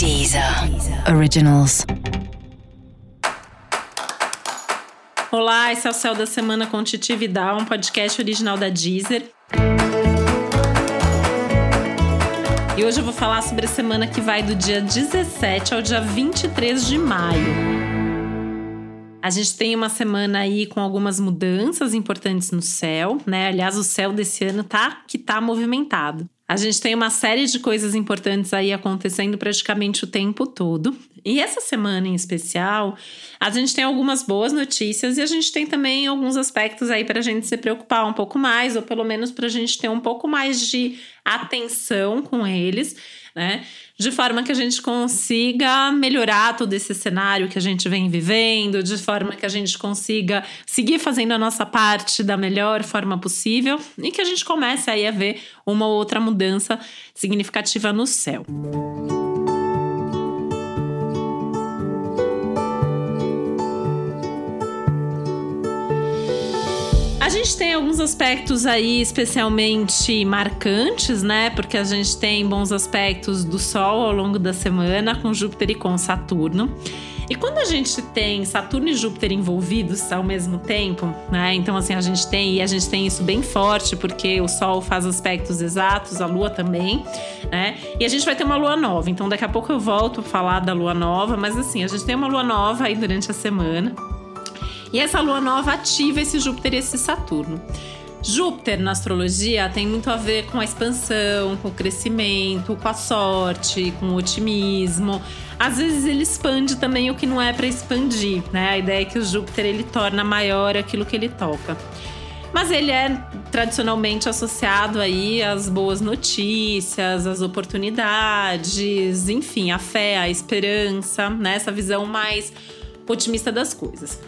Deezer Originals. Olá, esse é o Céu da Semana com Titi Vidal, um podcast original da Deezer. E hoje eu vou falar sobre a semana que vai do dia 17 ao dia 23 de maio. A gente tem uma semana aí com algumas mudanças importantes no céu, né? Aliás, o céu desse ano tá que tá movimentado. A gente tem uma série de coisas importantes aí acontecendo praticamente o tempo todo. E essa semana em especial, a gente tem algumas boas notícias e a gente tem também alguns aspectos aí para a gente se preocupar um pouco mais, ou pelo menos para a gente ter um pouco mais de atenção com eles, né? De forma que a gente consiga melhorar todo esse cenário que a gente vem vivendo, de forma que a gente consiga seguir fazendo a nossa parte da melhor forma possível e que a gente comece aí a ver uma ou outra mudança significativa no céu. A gente tem alguns aspectos aí especialmente marcantes, né? Porque a gente tem bons aspectos do Sol ao longo da semana, com Júpiter e com Saturno. E quando a gente tem Saturno e Júpiter envolvidos ao mesmo tempo, né? Então, assim, a gente tem, e a gente tem isso bem forte, porque o Sol faz aspectos exatos, a Lua também, né? E a gente vai ter uma Lua nova. Então, daqui a pouco eu volto a falar da Lua nova, mas assim, a gente tem uma Lua nova aí durante a semana. E essa lua nova ativa esse Júpiter e esse Saturno. Júpiter na astrologia tem muito a ver com a expansão, com o crescimento, com a sorte, com o otimismo. Às vezes ele expande também o que não é para expandir, né? A ideia é que o Júpiter ele torna maior aquilo que ele toca. Mas ele é tradicionalmente associado aí às boas notícias, às oportunidades, enfim, a fé, a esperança, né? Essa visão mais otimista das coisas.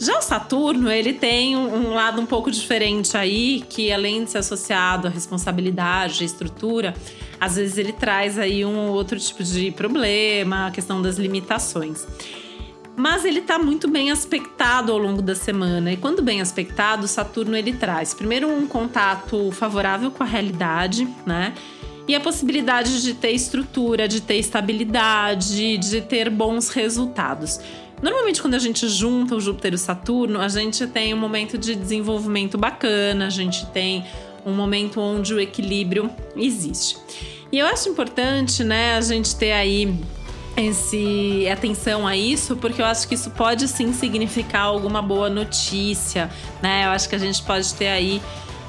Já o Saturno, ele tem um, lado um pouco diferente aí, que além de ser associado à responsabilidade, à estrutura, às vezes ele traz aí um outro tipo de problema, a questão das limitações. Mas ele está muito bem aspectado ao longo da semana. E quando bem aspectado, Saturno ele traz primeiro um contato favorável com a realidade, né? E a possibilidade de ter estrutura, de ter estabilidade, de ter bons resultados. Normalmente, quando a gente junta o Júpiter e o Saturno, a gente tem um momento de desenvolvimento bacana, a gente tem um momento onde o equilíbrio existe. E eu acho importante, né, a gente ter aí esse atenção a isso, porque eu acho que isso pode sim significar alguma boa notícia, né? Eu acho que a gente pode ter aí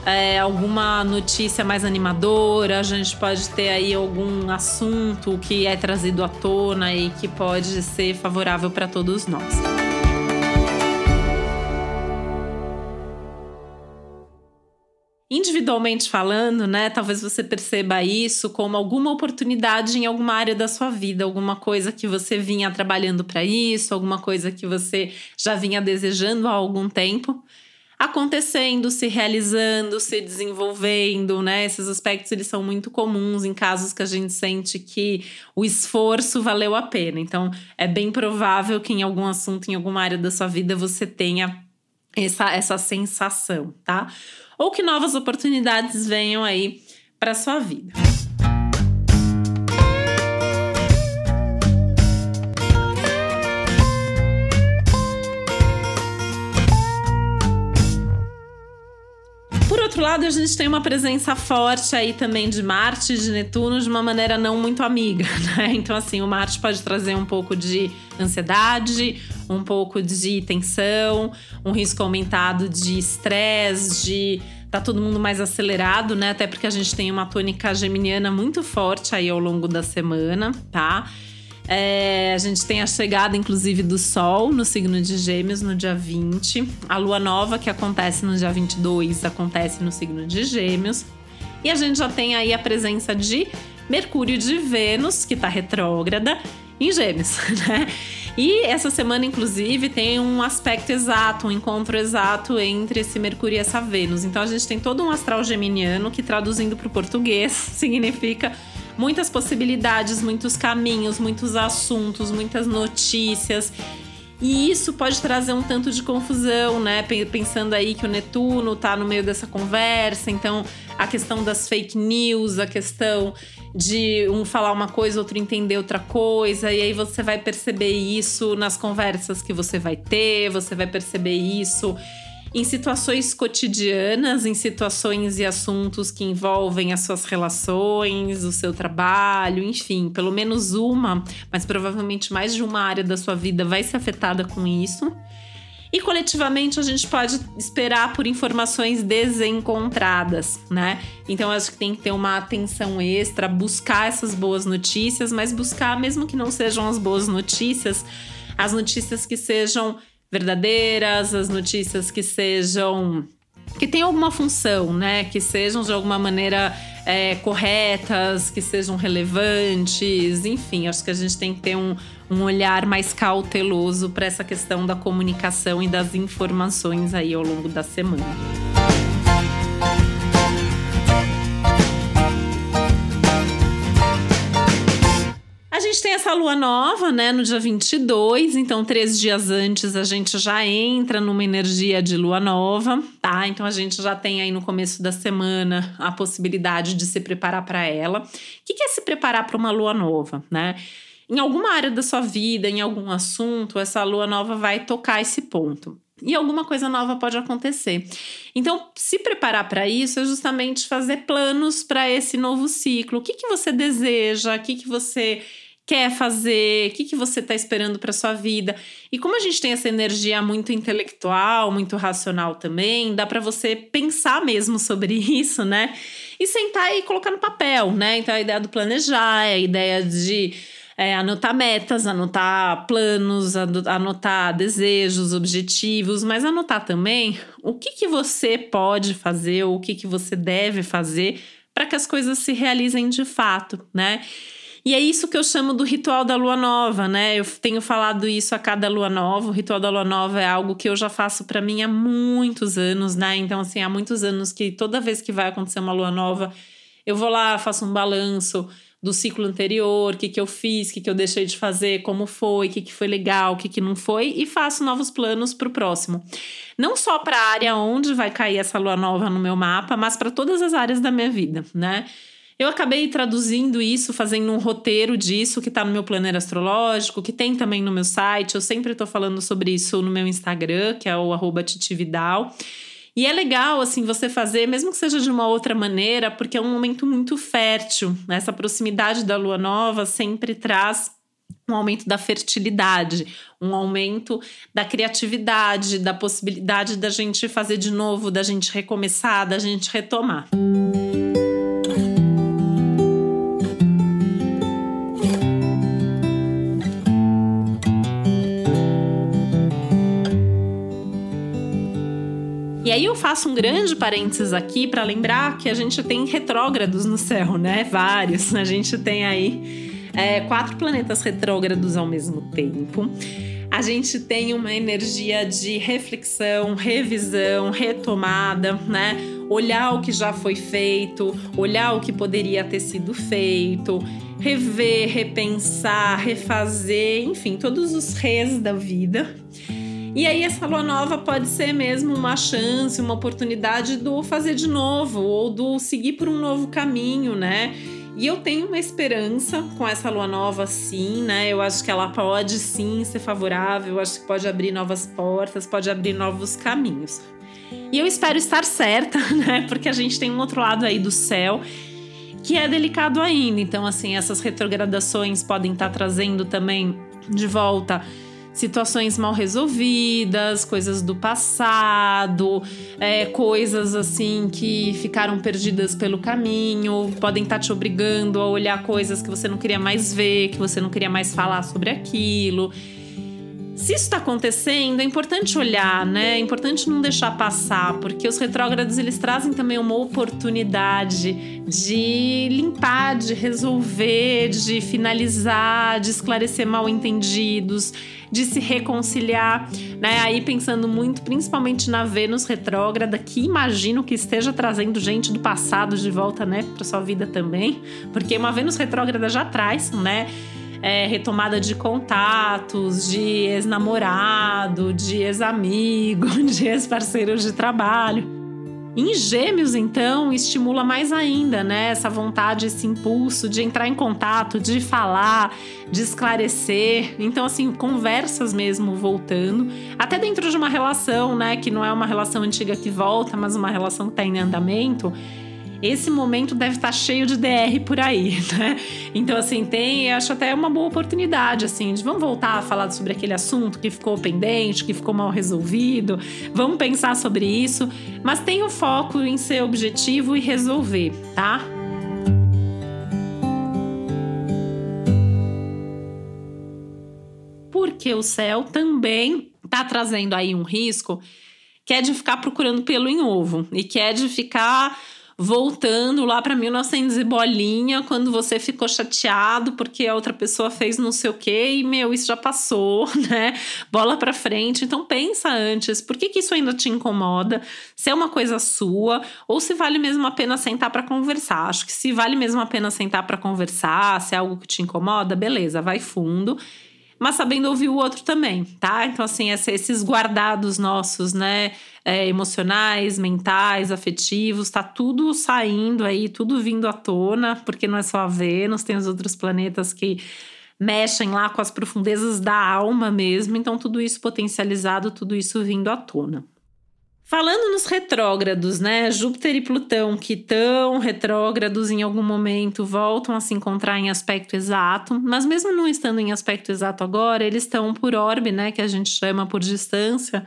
é, alguma notícia mais animadora, a gente pode ter aí algum assunto que é trazido à tona e que pode ser favorável para todos nós. Individualmente falando, né, talvez você perceba isso como alguma oportunidade em alguma área da sua vida, alguma coisa que você vinha trabalhando para isso, alguma coisa que você já vinha desejando há algum tempo acontecendo, se realizando, se desenvolvendo, né? Esses aspectos eles são muito comuns em casos que a gente sente que o esforço valeu a pena. Então, é bem provável que em algum assunto, em alguma área da sua vida você tenha essa essa sensação, tá? Ou que novas oportunidades venham aí para sua vida. Lado, a gente tem uma presença forte aí também de Marte de Netuno de uma maneira não muito amiga, né? Então, assim, o Marte pode trazer um pouco de ansiedade, um pouco de tensão, um risco aumentado de estresse, de tá todo mundo mais acelerado, né? Até porque a gente tem uma tônica geminiana muito forte aí ao longo da semana, tá? É, a gente tem a chegada, inclusive, do Sol no signo de Gêmeos no dia 20. A lua nova, que acontece no dia 22, acontece no signo de Gêmeos. E a gente já tem aí a presença de Mercúrio de Vênus, que está retrógrada, em Gêmeos, né? E essa semana, inclusive, tem um aspecto exato, um encontro exato entre esse Mercúrio e essa Vênus. Então a gente tem todo um astral geminiano que, traduzindo para o português, significa muitas possibilidades, muitos caminhos, muitos assuntos, muitas notícias. E isso pode trazer um tanto de confusão, né? Pensando aí que o Netuno tá no meio dessa conversa, então a questão das fake news, a questão de um falar uma coisa, outro entender outra coisa, e aí você vai perceber isso nas conversas que você vai ter, você vai perceber isso em situações cotidianas, em situações e assuntos que envolvem as suas relações, o seu trabalho, enfim, pelo menos uma, mas provavelmente mais de uma área da sua vida vai ser afetada com isso. E coletivamente a gente pode esperar por informações desencontradas, né? Então acho que tem que ter uma atenção extra, buscar essas boas notícias, mas buscar, mesmo que não sejam as boas notícias, as notícias que sejam verdadeiras, as notícias que sejam que tenham alguma função, né? Que sejam de alguma maneira é, corretas, que sejam relevantes, enfim, acho que a gente tem que ter um, um olhar mais cauteloso para essa questão da comunicação e das informações aí ao longo da semana. Tem essa lua nova, né, no dia 22, então três dias antes a gente já entra numa energia de lua nova, tá? Então a gente já tem aí no começo da semana a possibilidade de se preparar para ela. O que é se preparar para uma lua nova, né? Em alguma área da sua vida, em algum assunto, essa lua nova vai tocar esse ponto e alguma coisa nova pode acontecer. Então, se preparar para isso é justamente fazer planos para esse novo ciclo. O que, que você deseja? O que, que você quer fazer, o que, que você está esperando para sua vida. E como a gente tem essa energia muito intelectual, muito racional também, dá para você pensar mesmo sobre isso, né? E sentar e colocar no papel, né? Então a ideia do planejar, a ideia de é, anotar metas, anotar planos, anotar desejos, objetivos, mas anotar também o que, que você pode fazer, o que, que você deve fazer para que as coisas se realizem de fato, né? E é isso que eu chamo do ritual da lua nova, né? Eu tenho falado isso a cada lua nova. O ritual da lua nova é algo que eu já faço para mim há muitos anos, né? Então, assim, há muitos anos que toda vez que vai acontecer uma lua nova, eu vou lá, faço um balanço do ciclo anterior, o que, que eu fiz, o que, que eu deixei de fazer, como foi, o que, que foi legal, o que, que não foi, e faço novos planos para o próximo. Não só para a área onde vai cair essa lua nova no meu mapa, mas para todas as áreas da minha vida, né? Eu acabei traduzindo isso, fazendo um roteiro disso que está no meu planner astrológico, que tem também no meu site. Eu sempre estou falando sobre isso no meu Instagram, que é o titividal. E é legal, assim, você fazer, mesmo que seja de uma outra maneira, porque é um momento muito fértil. Essa proximidade da lua nova sempre traz um aumento da fertilidade, um aumento da criatividade, da possibilidade da gente fazer de novo, da gente recomeçar, da gente retomar. E aí eu faço um grande parênteses aqui para lembrar que a gente tem retrógrados no céu, né? Vários. A gente tem aí é, quatro planetas retrógrados ao mesmo tempo. A gente tem uma energia de reflexão, revisão, retomada, né? Olhar o que já foi feito, olhar o que poderia ter sido feito, rever, repensar, refazer, enfim, todos os res da vida. E aí essa lua nova pode ser mesmo uma chance, uma oportunidade do fazer de novo ou do seguir por um novo caminho, né? E eu tenho uma esperança com essa lua nova, sim, né? Eu acho que ela pode sim ser favorável, eu acho que pode abrir novas portas, pode abrir novos caminhos. E eu espero estar certa, né? Porque a gente tem um outro lado aí do céu que é delicado ainda. Então, assim, essas retrogradações podem estar trazendo também de volta situações mal resolvidas, coisas do passado, é, coisas assim que ficaram perdidas pelo caminho, podem estar tá te obrigando a olhar coisas que você não queria mais ver, que você não queria mais falar sobre aquilo. Se isso está acontecendo, é importante olhar, né? É importante não deixar passar, porque os retrógrados eles trazem também uma oportunidade de limpar, de resolver, de finalizar, de esclarecer mal entendidos, de se reconciliar, né? Aí pensando muito, principalmente na Vênus retrógrada, que imagino que esteja trazendo gente do passado de volta, né, para sua vida também, porque uma Vênus retrógrada já traz, né? é, retomada de contatos, de ex-namorado, de ex-amigo, de ex-parceiros de trabalho. Em Gêmeos, então, estimula mais ainda, né? Essa vontade, esse impulso de entrar em contato, de falar, de esclarecer. Então, assim, conversas mesmo voltando. Até dentro de uma relação, né? Que não é uma relação antiga que volta, mas uma relação que está em andamento esse momento deve estar cheio de DR por aí, né? Então, assim, tem, acho até uma boa oportunidade, assim, de vamos voltar a falar sobre aquele assunto que ficou pendente, que ficou mal resolvido, vamos pensar sobre isso, mas tem o foco em ser objetivo e resolver, tá? Porque o céu também tá trazendo aí um risco que é de ficar procurando pelo em ovo e que é de ficar voltando lá para 1900 e bolinha, quando você ficou chateado porque a outra pessoa fez não sei o quê e meu, isso já passou, né? Bola para frente. Então pensa antes, por que que isso ainda te incomoda? Se é uma coisa sua ou se vale mesmo a pena sentar para conversar. Acho que se vale mesmo a pena sentar para conversar, se é algo que te incomoda, beleza, vai fundo mas sabendo ouvir o outro também, tá? Então, assim, esses guardados nossos, né? É, emocionais, mentais, afetivos, tá tudo saindo aí, tudo vindo à tona, porque não é só a Vênus, tem os outros planetas que mexem lá com as profundezas da alma mesmo, então tudo isso potencializado, tudo isso vindo à tona. Falando nos retrógrados, né? Júpiter e Plutão, que estão retrógrados em algum momento, voltam a se encontrar em aspecto exato, mas mesmo não estando em aspecto exato agora, eles estão por orbe, né? Que a gente chama por distância,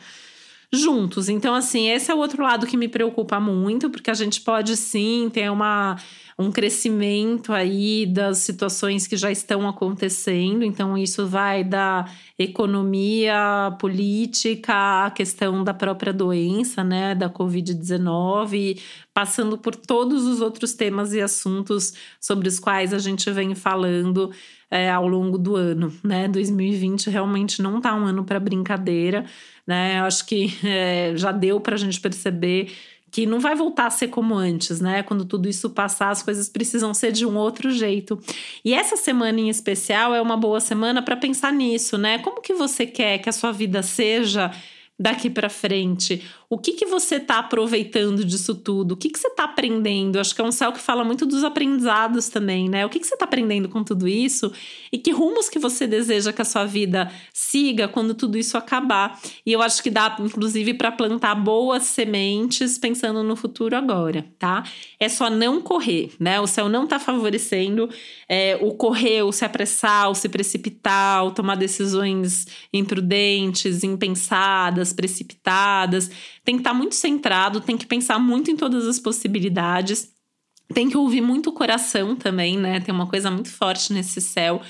juntos. Então, assim, esse é o outro lado que me preocupa muito, porque a gente pode sim ter uma um crescimento aí das situações que já estão acontecendo. Então, isso vai da economia, política, a questão da própria doença, né, da Covid-19, passando por todos os outros temas e assuntos sobre os quais a gente vem falando é, ao longo do ano, né? 2020 realmente não tá um ano para brincadeira, né? Eu acho que é, já deu para a gente perceber que não vai voltar a ser como antes, né? Quando tudo isso passar, as coisas precisam ser de um outro jeito. E essa semana em especial é uma boa semana para pensar nisso, né? Como que você quer que a sua vida seja daqui para frente? O que, que você está aproveitando disso tudo? O que, que você está aprendendo? Acho que é um céu que fala muito dos aprendizados também, né? O que, que você está aprendendo com tudo isso? E que rumos que você deseja que a sua vida siga quando tudo isso acabar? E eu acho que dá, inclusive, para plantar boas sementes pensando no futuro agora, tá? É só não correr, né? O céu não está favorecendo é, o correr, o se apressar, o se precipitar, o tomar decisões imprudentes, impensadas, precipitadas tem que estar tá muito centrado, tem que pensar muito em todas as possibilidades, tem que ouvir muito o coração também, né? Tem uma coisa muito forte nesse céu.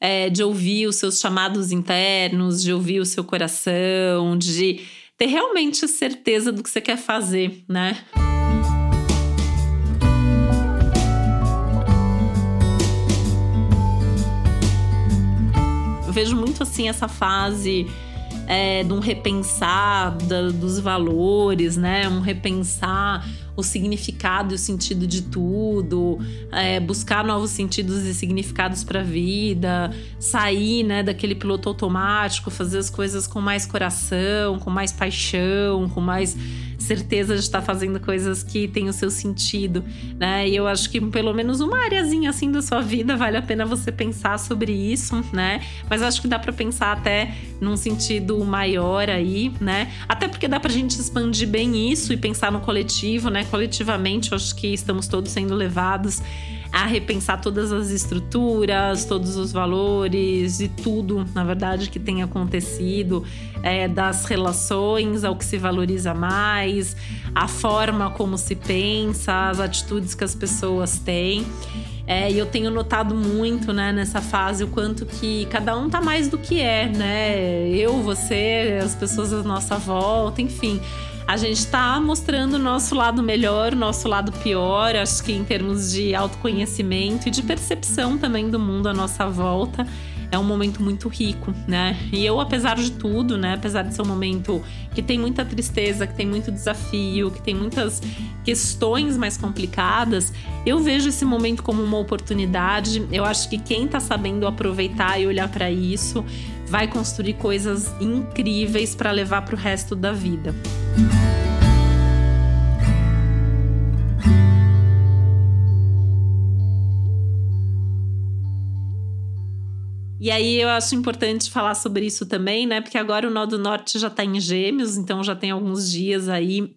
É, de ouvir os seus chamados internos, de ouvir o seu coração, de ter realmente certeza do que você quer fazer, né? Eu vejo muito assim essa fase é, de um repensar da, dos valores, né? Um repensar o significado e o sentido de tudo, é, buscar novos sentidos e significados para a vida, sair né, daquele piloto automático, fazer as coisas com mais coração, com mais paixão, com mais certeza de estar fazendo coisas que têm o seu sentido, né? E eu acho que pelo menos uma areazinha assim da sua vida vale a pena você pensar sobre isso, né? Mas acho que dá para pensar até num sentido maior aí, né? Até porque dá pra gente expandir bem isso e pensar no coletivo, né? Coletivamente, eu acho que estamos todos sendo levados a repensar todas as estruturas, todos os valores e tudo, na verdade, que tem acontecido, é, das relações ao que se valoriza mais, a forma como se pensa, as atitudes que as pessoas têm. É, e eu tenho notado muito, né, nessa fase, o quanto que cada um tá mais do que é, né? Eu, você, as pessoas à nossa volta, enfim a gente está mostrando o nosso lado melhor, o nosso lado pior, acho que em termos de autoconhecimento e de percepção também do mundo à nossa volta. É um momento muito rico, né? E eu, apesar de tudo, né? Apesar de ser um momento que tem muita tristeza, que tem muito desafio, que tem muitas questões mais complicadas, eu vejo esse momento como uma oportunidade. Eu acho que quem tá sabendo aproveitar e olhar para isso vai construir coisas incríveis para levar para o resto da vida. E aí eu acho importante falar sobre isso também, né? Porque agora o nó do norte já está em gêmeos, então já tem alguns dias aí,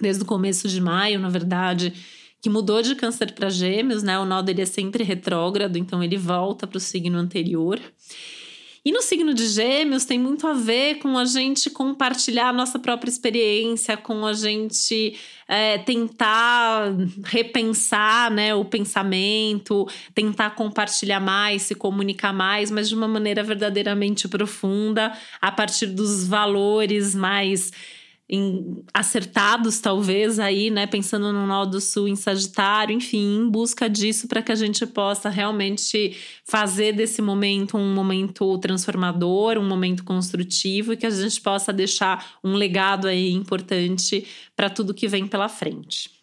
desde o começo de maio, na verdade, que mudou de câncer para gêmeos, né? O nó dele é sempre retrógrado, então ele volta para o signo anterior. E no signo de Gêmeos tem muito a ver com a gente compartilhar a nossa própria experiência, com a gente é, tentar repensar né, o pensamento, tentar compartilhar mais, se comunicar mais, mas de uma maneira verdadeiramente profunda, a partir dos valores mais em, acertados, talvez, aí, né? Pensando no nó do sul em Sagitário, enfim, em busca disso para que a gente possa realmente fazer desse momento um momento transformador, um momento construtivo e que a gente possa deixar um legado aí importante para tudo que vem pela frente.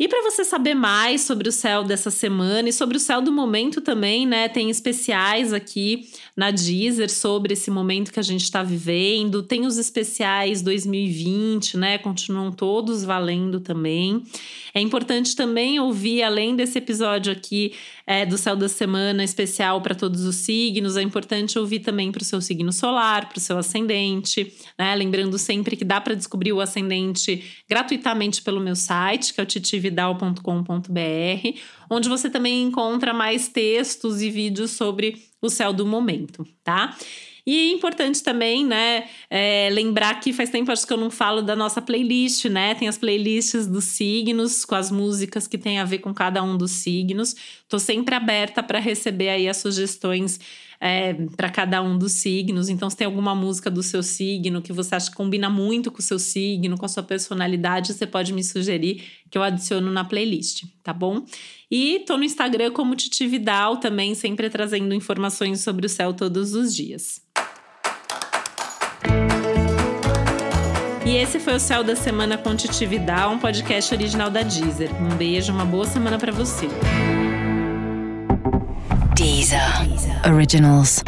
E para você saber mais sobre o céu dessa semana e sobre o céu do momento também, né? Tem especiais aqui na Deezer sobre esse momento que a gente está vivendo. Tem os especiais 2020, né? Continuam todos valendo também. É importante também ouvir, além desse episódio aqui é, do céu da semana especial para todos os signos, é importante ouvir também para o seu signo solar, para o seu ascendente, né? Lembrando sempre que dá para descobrir o ascendente gratuitamente pelo meu site, que é o titividal.com.br, onde você também encontra mais textos e vídeos sobre o céu do momento, tá? E é importante também, né, é, lembrar que faz tempo acho que eu não falo da nossa playlist, né? Tem as playlists dos signos, com as músicas que tem a ver com cada um dos signos. Tô sempre aberta para receber aí as sugestões é, para cada um dos signos. Então, se tem alguma música do seu signo que você acha que combina muito com o seu signo, com a sua personalidade, você pode me sugerir que eu adiciono na playlist, tá bom? E tô no Instagram como Titi Vidal também, sempre trazendo informações sobre o céu todos os dias. E esse foi o Céu da Semana com Titi Vidal, um podcast original da Deezer. Um beijo, uma boa semana para você. Deezer. Originals.